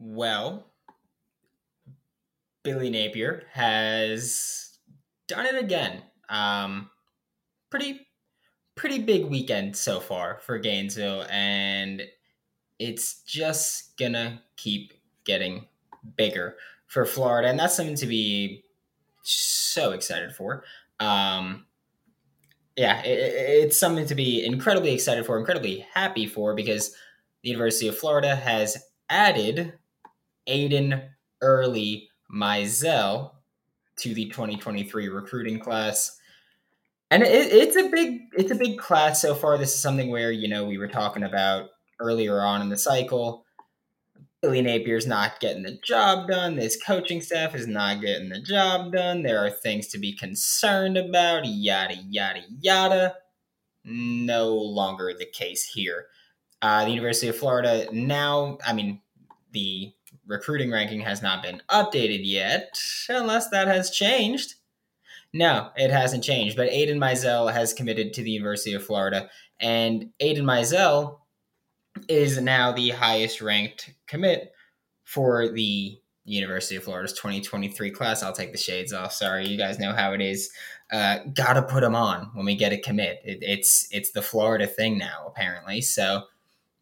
Well, Billy Napier has done it again. Um, pretty, pretty big weekend so far for Gainesville, and it's just gonna keep getting bigger for Florida, and that's something to be so excited for. Um, yeah, it, it's something to be incredibly excited for, incredibly happy for, because the University of Florida has added Aiden Early Mizell to the 2023 recruiting class. And it, it's a big it's a big class so far. This is something where, you know, we were talking about earlier on in the cycle. Billy Napier's not getting the job done. This coaching staff is not getting the job done. There are things to be concerned about, yada, yada, yada. No longer the case here. Uh, the University of Florida now, I mean, the recruiting ranking has not been updated yet, unless that has changed. No, it hasn't changed. But Aiden Mizell has committed to the University of Florida, and Aiden Mizell is now the highest ranked commit for the University of Florida's 2023 class. I'll take the shades off. Sorry, you guys know how it is. Uh, gotta put them on when we get a commit. It, it's it's the Florida thing now, apparently. So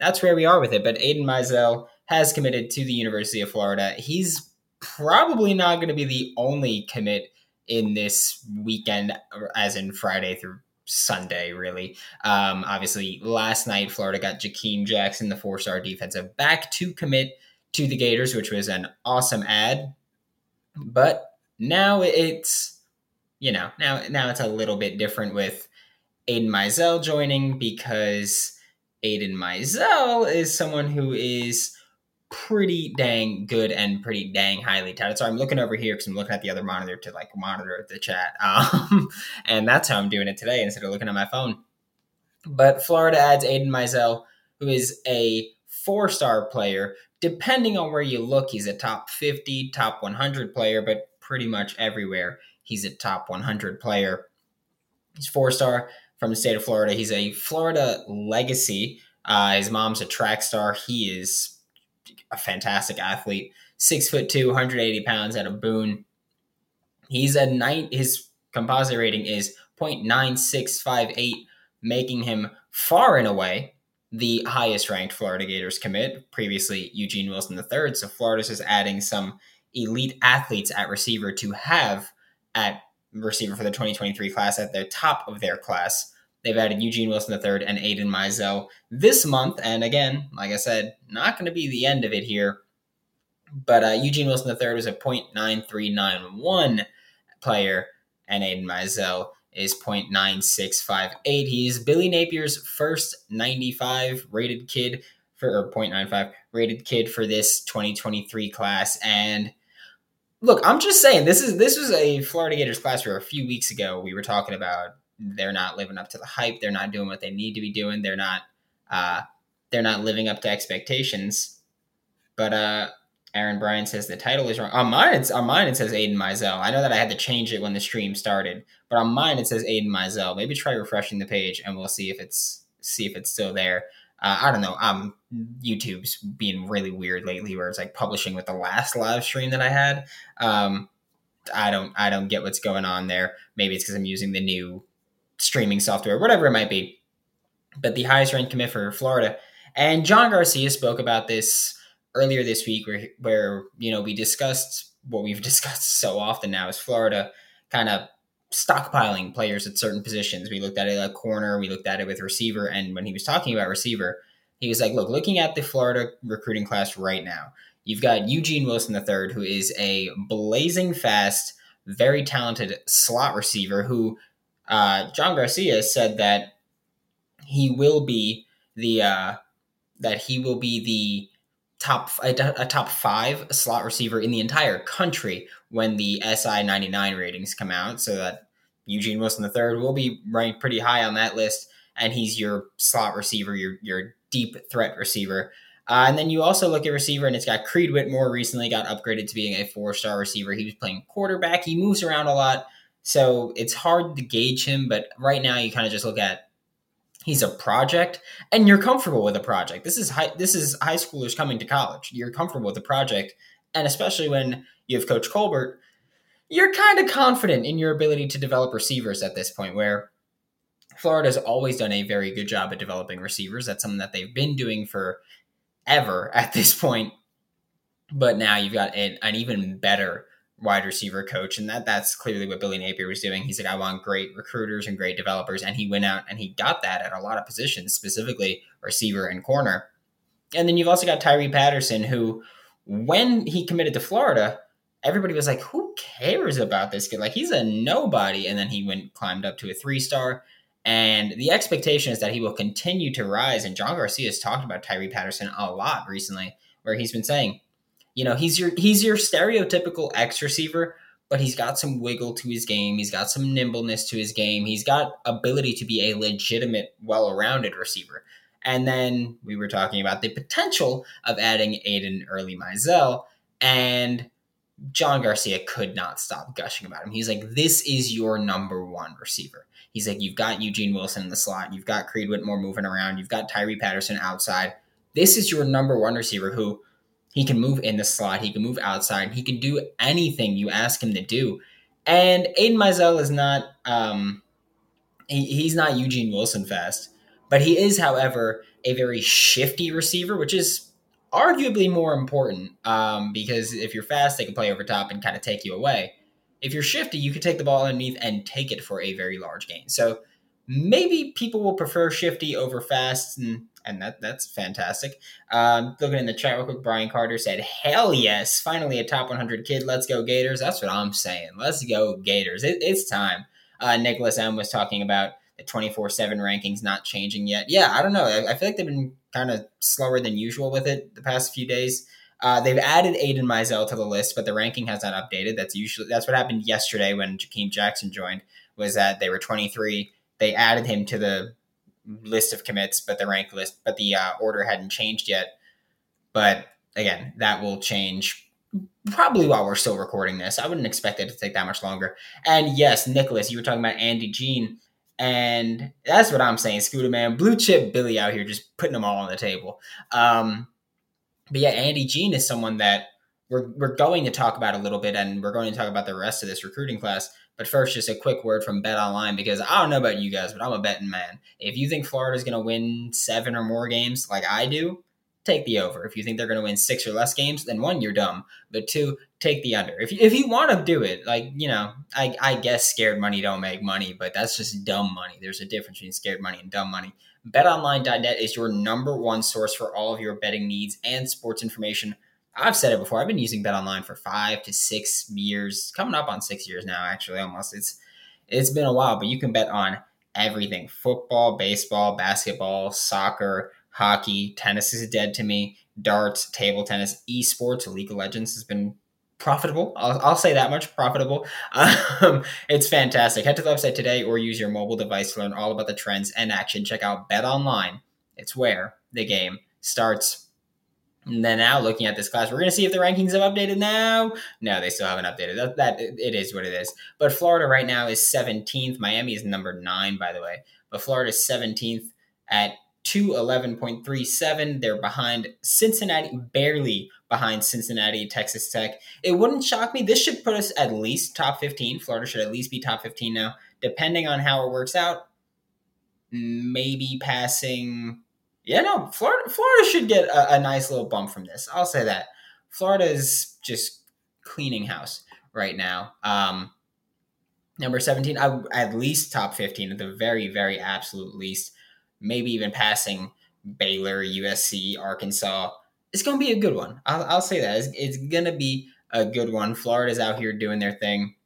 that's where we are with it. But Aiden Mizell has committed to the University of Florida. He's probably not going to be the only commit in this weekend, as in Friday through Sunday, really. Um, obviously, last night, Florida got Jakeem Jackson, the four star defensive back, to commit to the Gators, which was an awesome ad. But now it's, you know, now now it's a little bit different with Aiden Mizell joining because Aiden Mizell is someone who is pretty dang good and pretty dang highly touted. So I'm looking over here because I'm looking at the other monitor to like monitor the chat. Um, and that's how I'm doing it today instead of looking at my phone. But Florida adds Aiden Mizell, who is a four star player. Depending on where you look, he's a top 50, top 100 player, but pretty much everywhere he's a top 100 player. He's four star from the state of Florida. He's a Florida legacy. Uh, his mom's a track star. He is a fantastic athlete. Six foot two, 180 pounds out of Boone. He's a nine. His composite rating is 0.9658, making him far and away the highest ranked Florida Gators commit. Previously, Eugene Wilson III. So Florida's just adding some elite athletes at receiver to have at receiver for the 2023 class at the top of their class. They've added Eugene Wilson III and Aiden Mizell this month. And again, like I said, not going to be the end of it here. But uh, Eugene Wilson III was a .9391 player, and Aiden Mizell is .9658. He's Billy Napier's first 95 rated kid for or .95 rated kid for this 2023 class. And look, I'm just saying this is this was a Florida Gators class where a few weeks ago we were talking about they're not living up to the hype. They're not doing what they need to be doing. They're not uh, they're not living up to expectations. But uh, Aaron Bryan says the title is wrong. On mine, it's on mine. It says Aiden Mizell. I know that I had to change it when the stream started, but on mine it says Aiden Mizell. Maybe try refreshing the page, and we'll see if it's see if it's still there. Uh, I don't know. Um, YouTube's being really weird lately, where it's like publishing with the last live stream that I had. Um, I don't I don't get what's going on there. Maybe it's because I'm using the new streaming software, whatever it might be. But the highest ranked commit for Florida. And John Garcia spoke about this earlier this week where, where you know we discussed what we've discussed so often now is Florida kind of stockpiling players at certain positions. We looked at it like corner, we looked at it with receiver, and when he was talking about receiver, he was like, "Look, looking at the Florida recruiting class right now, you've got Eugene Wilson III, who is a blazing fast, very talented slot receiver who uh, John Garcia said that he will be the uh, that he will be the top a, top five slot receiver in the entire country when the SI ninety nine ratings come out. So that Eugene Wilson III will be ranked pretty high on that list, and he's your slot receiver, your your deep threat receiver. Uh, and then you also look at receiver, and it's got Creed Whittemore recently got upgraded to being a four star receiver. He was playing quarterback. He moves around a lot. So it's hard to gauge him, but right now you kind of just look at he's a project and you're comfortable with a project. This is high this is high schoolers coming to college. You're comfortable with a project and especially when you have coach colbert you're kind of confident in your ability to develop receivers at this point where florida's always done a very good job at developing receivers. That's something that they've been doing for ever at this point. But now you've got an, an even better wide receiver coach, and that that's clearly what Billy Napier was doing. He's like, I want great recruiters and great developers, and he went out and he got that at a lot of positions, specifically receiver and corner. And then you've also got Tyree Patterson, who, when he committed to Florida, everybody was like, "Who cares about this kid? Like he's a nobody." And then he went climbed up to a three star. And the expectation is that he will continue to rise. And John Garcia has talked about Tyree Patterson a lot recently, where he's been saying, you know, he's your he's your stereotypical X receiver, but he's got some wiggle to his game. He's got some nimbleness to his game. He's got ability to be a legitimate, well-rounded receiver. And then we were talking about the potential of adding Aiden Early Mizell, and John Garcia could not stop gushing about him. He's like, "This is your number one receiver." He's like, "You've got Eugene Wilson in the slot. You've got Creed Whittemore moving around. You've got Tyree Patterson outside. This is your number one receiver who." He can move in the slot. He can move outside. He can do anything you ask him to do. And Aiden Mizell is not um, he, he's not Eugene Wilson fast, but he is, however, a very shifty receiver, which is arguably more important um, because if you're fast, they can play over top and kind of take you away. If you're shifty, you can take the ball underneath and take it for a very large gain. So maybe people will prefer shifty over fast, and and that that's fantastic. Um, looking in the chat real quick, Brian Carter said, "Hell yes, finally a top 100 kid. Let's go Gators." That's what I'm saying. Let's go Gators. It, it's time. Uh, Nicholas M was talking about the 24 7 rankings not changing yet. Yeah, I don't know. I, I feel like they've been kind of slower than usual with it the past few days. Uh, they've added Aiden Mizell to the list, but the ranking has not updated. That's usually that's what happened yesterday when Jakeem Jackson joined. Was that they were 23. They added him to the list of commits, but the rank list, but the uh, order hadn't changed yet. But again, that will change probably while we're still recording this. I wouldn't expect it to take that much longer. And yes, Nicholas, you were talking about Andy Jean, and that's what I'm saying, Scooter man, blue chip Billy out here, just putting them all on the table. Um, but yeah, Andy Jean is someone that we're we're going to talk about a little bit, and we're going to talk about the rest of this recruiting class. But first, just a quick word from Bet Online because I don't know about you guys, but I'm a betting man. If you think Florida's going to win seven or more games like I do, take the over. If you think they're going to win six or less games, then one, you're dumb. But two, take the under. If you, if you want to do it, like, you know, I, I guess scared money don't make money, but that's just dumb money. There's a difference between scared money and dumb money. BetOnline.net is your number one source for all of your betting needs and sports information I've said it before. I've been using Bet Online for five to six years, coming up on six years now. Actually, almost. It's it's been a while, but you can bet on everything: football, baseball, basketball, soccer, hockey. Tennis is dead to me. Darts, table tennis, esports, League of Legends has been profitable. I'll, I'll say that much profitable. Um, it's fantastic. Head to the website today or use your mobile device to learn all about the trends and action. Check out Bet Online. It's where the game starts. And then now looking at this class, we're going to see if the rankings have updated now. No, they still haven't updated. That, that it is what it is. But Florida right now is 17th. Miami is number nine, by the way. But Florida is 17th at 211.37. They're behind Cincinnati, barely behind Cincinnati, Texas Tech. It wouldn't shock me. This should put us at least top 15. Florida should at least be top 15 now. Depending on how it works out, maybe passing yeah, no, Florida Florida should get a, a nice little bump from this. I'll say that. Florida is just cleaning house right now. Um, number 17, I, at least top 15 at the very, very absolute least. Maybe even passing Baylor, USC, Arkansas. It's going to be a good one. I'll, I'll say that. It's, it's going to be a good one. Florida's out here doing their thing.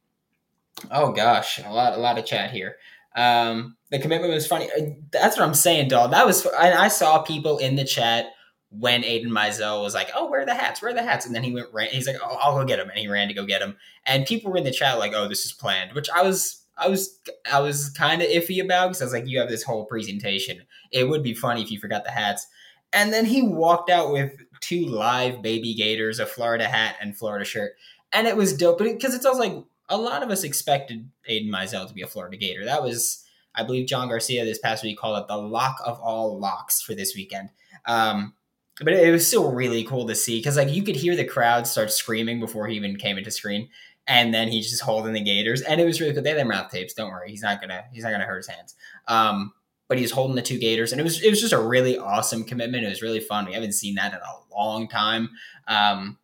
Oh gosh, a lot, a lot of chat here. Um, the commitment was funny. That's what I'm saying, dog. That was. I, I saw people in the chat when Aiden Mizell was like, "Oh, where are the hats? Where are the hats?" And then he went. Ran, he's like, "Oh, I'll go get them," and he ran to go get them. And people were in the chat like, "Oh, this is planned," which I was. I was I was kind of iffy about because I was like, you have this whole presentation. It would be funny if you forgot the hats. And then he walked out with two live baby gators, a Florida hat and Florida shirt, and it was dope. Because it's also like a lot of us expected Aiden Mizell to be a Florida Gator. That was I believe John Garcia this past week called it the lock of all locks for this weekend. Um, but it was still really cool to see because like you could hear the crowd start screaming before he even came into screen, and then he's just holding the Gators, and it was really good. They had their mouth tapes. Don't worry, he's not gonna he's not gonna hurt his hands. Um, but he's holding the two Gators, and it was it was just a really awesome commitment. It was really fun. We haven't seen that in a long time. Um,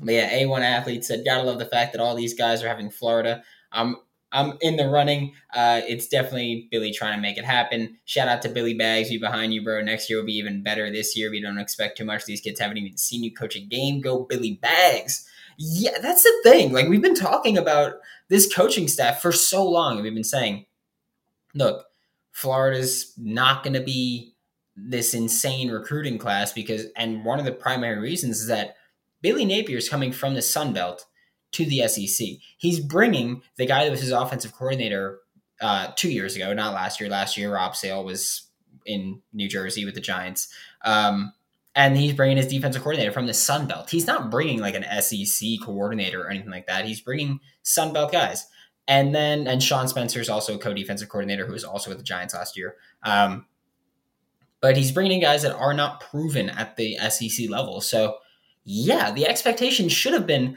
but yeah, A1 athlete said, "Gotta love the fact that all these guys are having Florida." Um, I'm in the running. Uh, it's definitely Billy trying to make it happen. Shout out to Billy Bags. We behind you, bro. Next year will be even better. This year, we don't expect too much. These kids haven't even seen you coach a game. Go Billy Bags. Yeah, that's the thing. Like we've been talking about this coaching staff for so long. We've been saying, look, Florida's not going to be this insane recruiting class because, and one of the primary reasons is that Billy Napier is coming from the Sun Belt to the SEC. He's bringing the guy that was his offensive coordinator uh, two years ago, not last year. Last year, Rob Sale was in New Jersey with the Giants. Um, and he's bringing his defensive coordinator from the Sun Belt. He's not bringing like an SEC coordinator or anything like that. He's bringing Sun Belt guys. And then, and Sean Spencer is also a co-defensive coordinator who was also with the Giants last year. Um, but he's bringing in guys that are not proven at the SEC level. So, yeah, the expectation should have been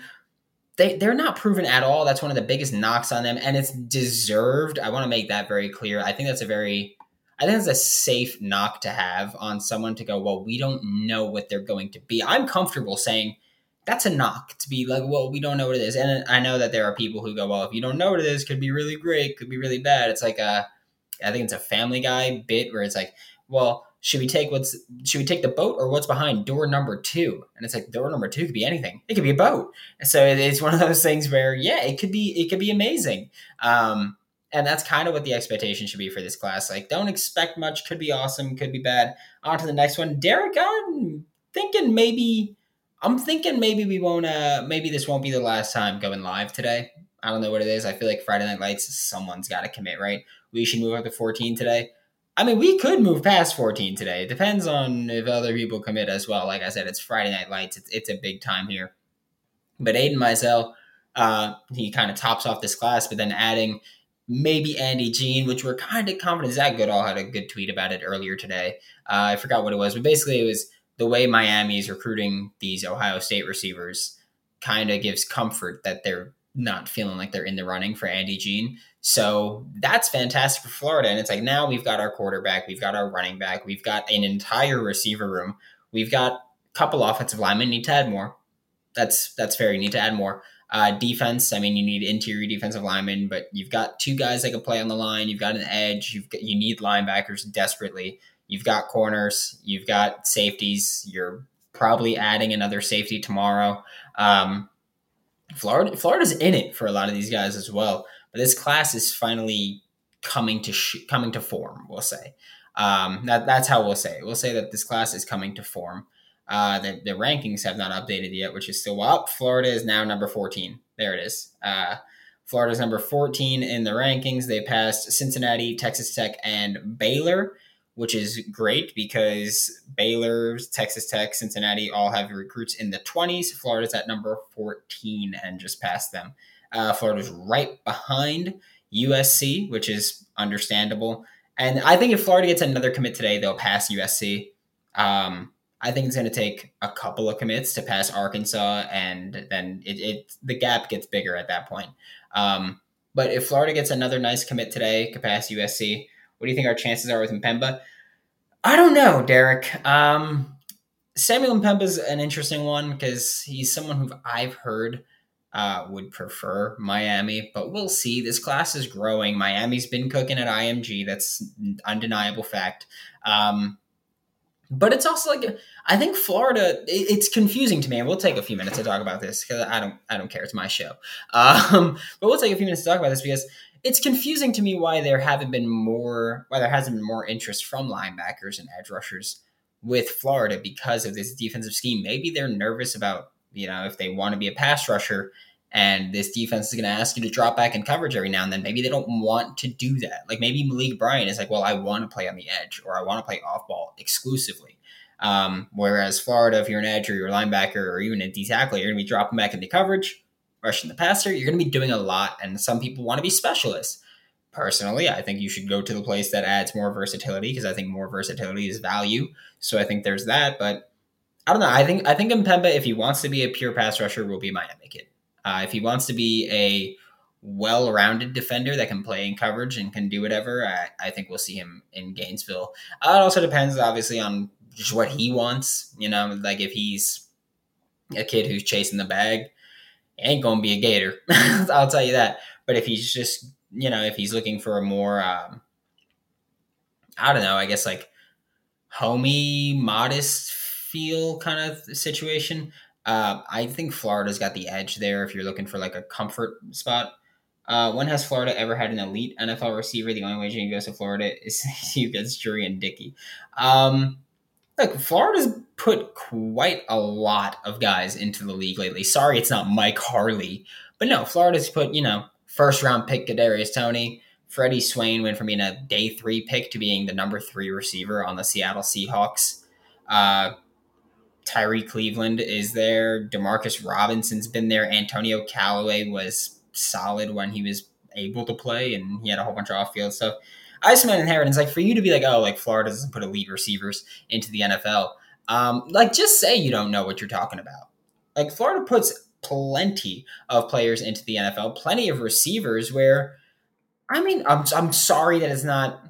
they they're not proven at all. That's one of the biggest knocks on them, and it's deserved. I want to make that very clear. I think that's a very I think it's a safe knock to have on someone to go, well, we don't know what they're going to be. I'm comfortable saying that's a knock to be like, well, we don't know what it is. And I know that there are people who go, well, if you don't know what it is, could be really great, could be really bad. It's like a, I think it's a Family Guy bit where it's like, well, should we take what's should we take the boat or what's behind door number two? And it's like door number two could be anything. It could be a boat. So it's one of those things where yeah it could be it could be amazing. Um and that's kind of what the expectation should be for this class. Like don't expect much. Could be awesome. Could be bad. On to the next one. Derek i'm thinking maybe i'm thinking maybe we won't uh maybe this won't be the last time going live today. I don't know what it is. I feel like friday night lights someone's got to commit right? We should move up to 14 today I mean, we could move past 14 today. It depends on if other people commit as well. Like I said, it's Friday Night Lights. It's, it's a big time here. But Aiden Mizell, uh, he kind of tops off this class, but then adding maybe Andy Jean, which we're kind of confident. Zach Goodall had a good tweet about it earlier today. Uh, I forgot what it was, but basically it was the way Miami is recruiting these Ohio State receivers kind of gives comfort that they're not feeling like they're in the running for Andy Jean. So that's fantastic for Florida. And it's like now we've got our quarterback, we've got our running back, we've got an entire receiver room, we've got a couple offensive linemen. Need to add more. That's that's fair. You need to add more. Uh, defense. I mean, you need interior defensive linemen, but you've got two guys that can play on the line. You've got an edge. You've got, you need linebackers desperately. You've got corners. You've got safeties. You're probably adding another safety tomorrow. Um, Florida Florida's in it for a lot of these guys as well. But this class is finally coming to sh- coming to form. We'll say um, that that's how we'll say it. We'll say that this class is coming to form. Uh, the, the rankings have not updated yet, which is still up. Florida is now number 14. There it is. Uh, Florida's number 14 in the rankings. They passed Cincinnati, Texas Tech, and Baylor which is great because Baylor, Texas Tech, Cincinnati all have recruits in the 20s. Florida's at number 14 and just passed them. Uh, Florida's right behind USC, which is understandable. And I think if Florida gets another commit today, they'll pass USC. Um, I think it's going to take a couple of commits to pass Arkansas, and then it, it the gap gets bigger at that point. Um, but if Florida gets another nice commit today, could pass USC. What do you think our chances are with M'Pemba? I don't know, Derek. Um, Samuel is an interesting one because he's someone who I've heard uh, would prefer Miami, but we'll see. This class is growing. Miami's been cooking at IMG. That's undeniable fact. Um, but it's also like I think Florida. it's confusing to me, and we'll take a few minutes to talk about this because I don't. I don't care. It's my show. Um, but we'll take a few minutes to talk about this because it's confusing to me why there haven't been more why there hasn't been more interest from linebackers and edge rushers with Florida because of this defensive scheme. Maybe they're nervous about, you know, if they want to be a pass rusher and this defense is going to ask you to drop back in coverage every now and then. Maybe they don't want to do that. Like maybe Malik Bryant is like, well, I want to play on the edge or I want to play off ball exclusively. Um, whereas Florida, if you're an edge or you're a linebacker or even a D tackle, you're going to be dropping back into coverage rushing the passer, you're going to be doing a lot. And some people want to be specialists. personally, I think you should go to the place that adds more versatility because I think more versatility is value. So I think there's that. But I don't know. I think I think M'Pemba, if he wants to be a pure pass rusher, will be Miami kid. Uh, if he wants to be a well-rounded defender that can play in coverage and can do whatever, I, I think we'll see him in Gainesville. Uh, it also depends, obviously, on just what he wants. You know, like if he's a kid who's chasing the bag, ain't gonna be a Gator. I'll tell you that. But if he's just, you know, if he's looking for a more, um, I don't know, I guess like homey, modest feel kind of situation. Uh, I think Florida's got the edge there if you're looking for like a comfort spot. Uh, when has Florida ever had an elite NFL receiver? The only way you can go to Florida is you get Jurrion Dickey. Um, look, Florida's put quite a lot of guys into the league lately. Sorry, it's not Mike Harley, but no, Florida's put you know first round pick Kadarius Toney. Freddie Swain went from being a day three pick to being the number three receiver on the Seattle Seahawks. Uh, Tyrie Cleveland is there. Demarcus Robinson's been there. Antonio Callaway was solid when he was able to play, and he had a whole bunch of off field stuff. Iceman inheritance, like for you to be like, oh, like Florida doesn't put elite receivers into the NFL. Um, like just say you don't know what you're talking about. Like Florida puts plenty of players into the NFL, plenty of receivers where I mean, I'm I'm sorry that it's not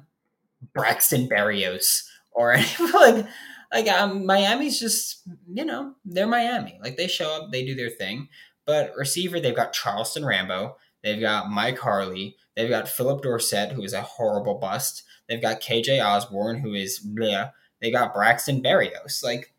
Braxton Berrios or anything. like like um, Miami's just you know they're Miami. Like they show up, they do their thing. But receiver, they've got Charleston Rambo, they've got Mike Harley, they've got Phillip Dorsett, who is a horrible bust. They've got KJ Osborn, who is bleh. They got Braxton Berrios. Like,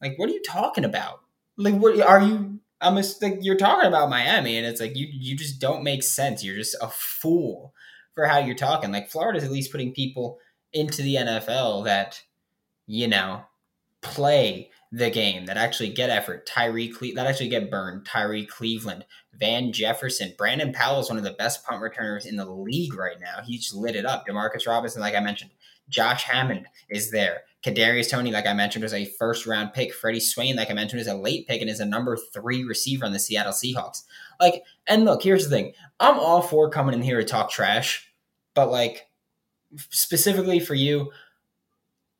like what are you talking about? Like, what are you? I'm just like you're talking about Miami, and it's like you you just don't make sense. You're just a fool for how you're talking. Like Florida's at least putting people into the NFL that you know play the game, that actually get effort. Tyree Cle- that actually get burned. Tyrie Cleveland, Van Jefferson, Brandon Powell is one of the best punt returners in the league right now. He's lit it up. Demarcus Robinson, like I mentioned, Josh Hammond is there. Kadarius Toney, like I mentioned, was a first round pick. Freddie Swain, like I mentioned, is a late pick and is a number three receiver on the Seattle Seahawks. Like, and look, here's the thing: I'm all for coming in here to talk trash, but like specifically for you,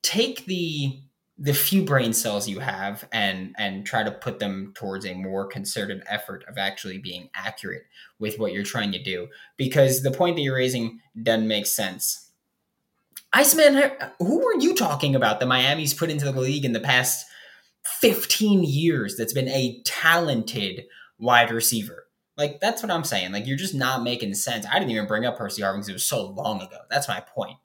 take the the few brain cells you have and and try to put them towards a more concerted effort of actually being accurate with what you're trying to do. Because the point that you're raising doesn't make sense. Iceman who were you talking about that miami's put into the league in the past 15 years that's been a talented wide receiver? Like that's what i'm saying. Like you're just not making sense. I didn't even bring up percy harvin because it was so long ago. That's my point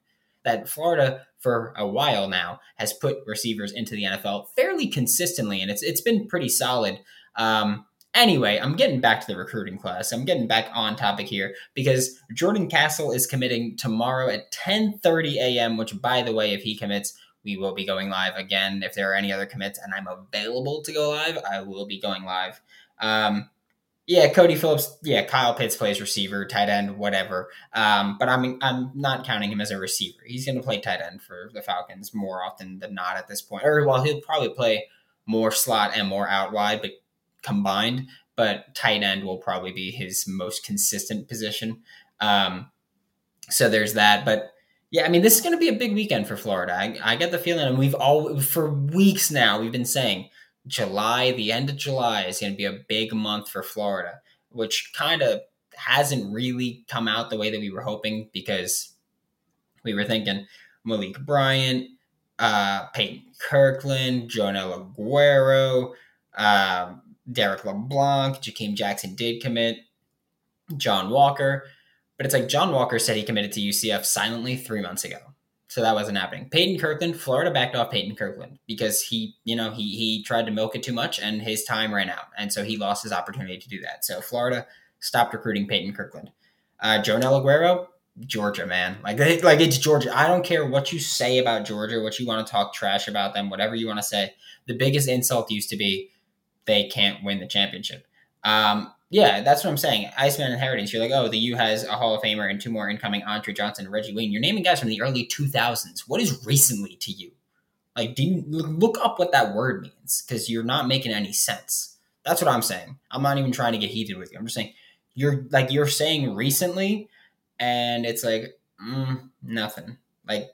that Florida for a while now has put receivers into the NFL fairly consistently, and it's it's been pretty solid. Um, anyway, I'm getting back to the recruiting class. I'm getting back on topic here because Jordan Castle is committing tomorrow at 10:30 a.m. Which, by the way, if he commits, we will be going live again. If there are any other commits and I'm available to go live, I will be going live. Um, yeah, Cody Phillips. Yeah, Kyle Pitts plays receiver, tight end, whatever. Um, but I'm I'm not counting him as a receiver. He's going to play tight end for the Falcons more often than not at this point. Or well, he'll probably play more slot and more out wide, but combined. But tight end will probably be his most consistent position. Um, so there's that. But yeah, I mean, this is going to be a big weekend for Florida. I, I get the feeling, and we've all for weeks now we've been saying July, the end of July is going to be a big month for Florida, which kind of hasn't really come out the way that we were hoping because we were thinking Malik Bryant, uh, Peyton Kirkland, Joenel Aguero, uh, Derek LeBlanc, Jakeem Jackson did commit, John Walker. But it's like John Walker said he committed to UCF silently three months ago. So that wasn't happening. Peyton Kirkland, Florida backed off Peyton Kirkland because he, you know, he he tried to milk it too much and his time ran out, and so he lost his opportunity to do that. So Florida stopped recruiting Peyton Kirkland. Uh, Joenel Aguero, Georgia, man, like like it's Georgia. I don't care what you say about Georgia, what you want to talk trash about them, whatever you want to say. The biggest insult used to be they can't win the championship. Um, yeah, that's what I'm saying. Iceman Inheritance. You're like, oh, the U has a Hall of Famer and two more incoming, Andre Johnson and Reggie Wayne. You're naming guys from the early 2000s. What is recently to you? Like, do you look up what that word means? Because you're not making any sense. That's what I'm saying. I'm not even trying to get heated with you. I'm just saying you're like you're saying recently and it's like mm, nothing. Like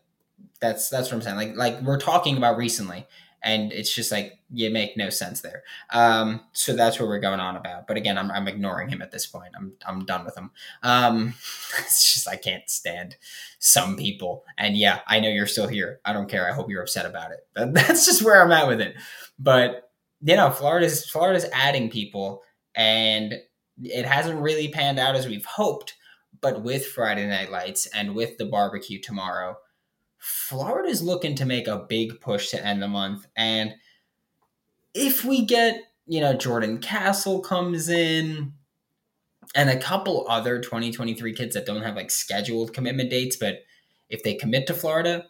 that's that's what I'm saying. Like like we're talking about recently, and it's just like you make no sense there. Um, so that's what we're going on about. But again, I'm, I'm ignoring him at this point. I'm I'm done with him. Um, it's just I can't stand some people. And yeah, I know you're still here. I don't care. I hope you're upset about it. That, that's just where I'm at with it. But you know, Florida's Florida's adding people, and it hasn't really panned out as we've hoped. But with Friday Night Lights and with the barbecue tomorrow, Florida's looking to make a big push to end the month. And if we get, you know, Jordan Castle comes in and a couple other 2023 kids that don't have like scheduled commitment dates, but if they commit to Florida,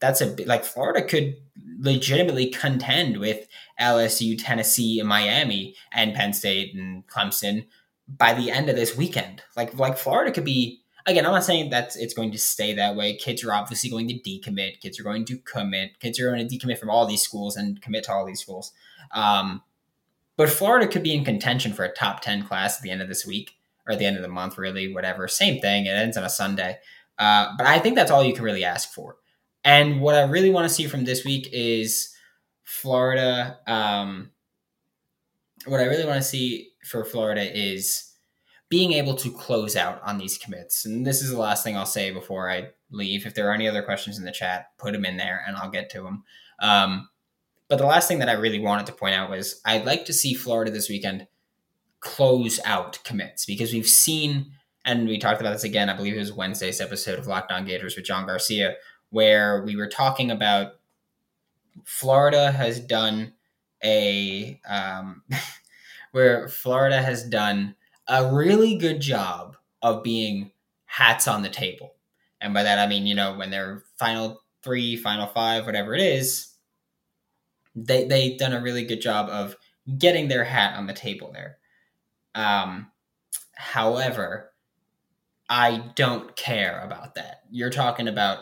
that's a like Florida could legitimately contend with LSU, Tennessee, and Miami, and Penn State and Clemson by the end of this weekend. Like like Florida could be again, I'm not saying that it's going to stay that way. Kids are obviously going to decommit. Kids are going to commit. Kids are going to decommit from all these schools and commit to all these schools. Um, but Florida could be in contention for a top 10 class at the end of this week or the end of the month, really, whatever. Same thing. It ends on a Sunday. Uh, but I think that's all you can really ask for. And what I really want to see from this week is Florida. Um, what I really want to see for Florida is being able to close out on these commits. And this is the last thing I'll say before I leave. If there are any other questions in the chat, put them in there and I'll get to them. Um, but the last thing that I really wanted to point out was I'd like to see Florida this weekend close out commits because we've seen, and we talked about this again, I believe it was Wednesday's episode of Lockdown Gators with John Garcia, where we were talking about Florida has done a, um, where Florida has done a really good job of being hats on the table. And by that, I mean, you know, when they're final three, final five, whatever it is, they, they've done a really good job of getting their hat on the table there. Um, however, I don't care about that. You're talking about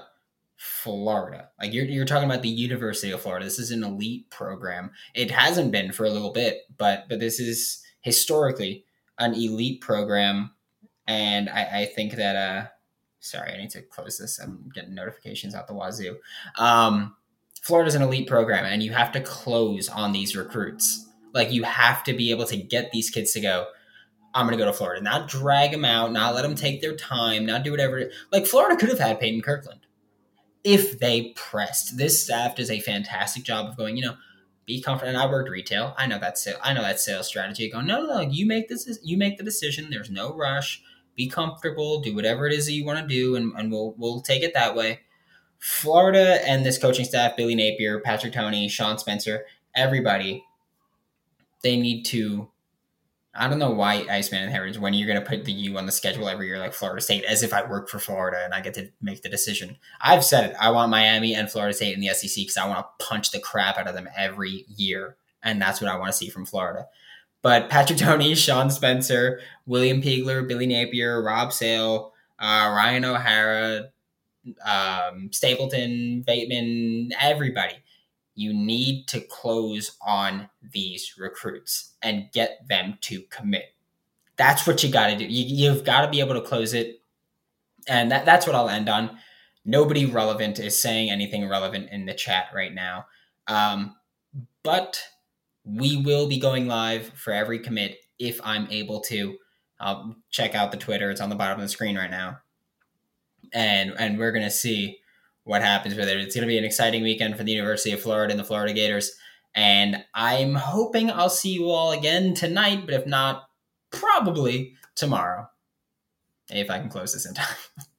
Florida. Like you're you're talking about the University of Florida. This is an elite program. It hasn't been for a little bit, but but this is historically an elite program, and I, I think that uh, sorry, I need to close this. I'm getting notifications out the wazoo. Um, Florida's an elite program, and you have to close on these recruits. Like you have to be able to get these kids to go. I'm going to go to Florida, not drag them out, not let them take their time, not do whatever. Like Florida could have had Peyton Kirkland if they pressed. This staff does a fantastic job of going. You know, be confident. I worked retail. I know that's I know that sales strategy. Going, no, no, no. You make this. You make the decision. There's no rush. Be comfortable. Do whatever it is that you want to do, and, and we'll we'll take it that way. Florida and this coaching staff, Billy Napier, Patrick Toney, Sean Spencer, everybody, they need to I don't know why Iceman and Heritage when you're going to put the U on the schedule every year like Florida State as if I work for Florida and I get to make the decision. I've said it. I want Miami and Florida State in the SEC because I want to punch the crap out of them every year, and that's what I want to see from Florida. But Patrick Toney, Sean Spencer, William Peagler, Billy Napier, Rob Sale, uh, Ryan O'Hara, um, Stapleton, Bateman, everybody you need to close on these recruits and get them to commit. That's what you got to do. You, have got to be able to close it. And that, that's what I'll end on. Nobody relevant is saying anything relevant in the chat right now. Um, but we will be going live for every commit if I'm able to. I'll check out the Twitter. It's on the bottom of the screen right now. And and we're gonna see what happens with it. It's going to be an exciting weekend for the University of Florida and the Florida Gators. And I'm hoping I'll see you all again tonight, but if not, probably tomorrow. If I can close this in time.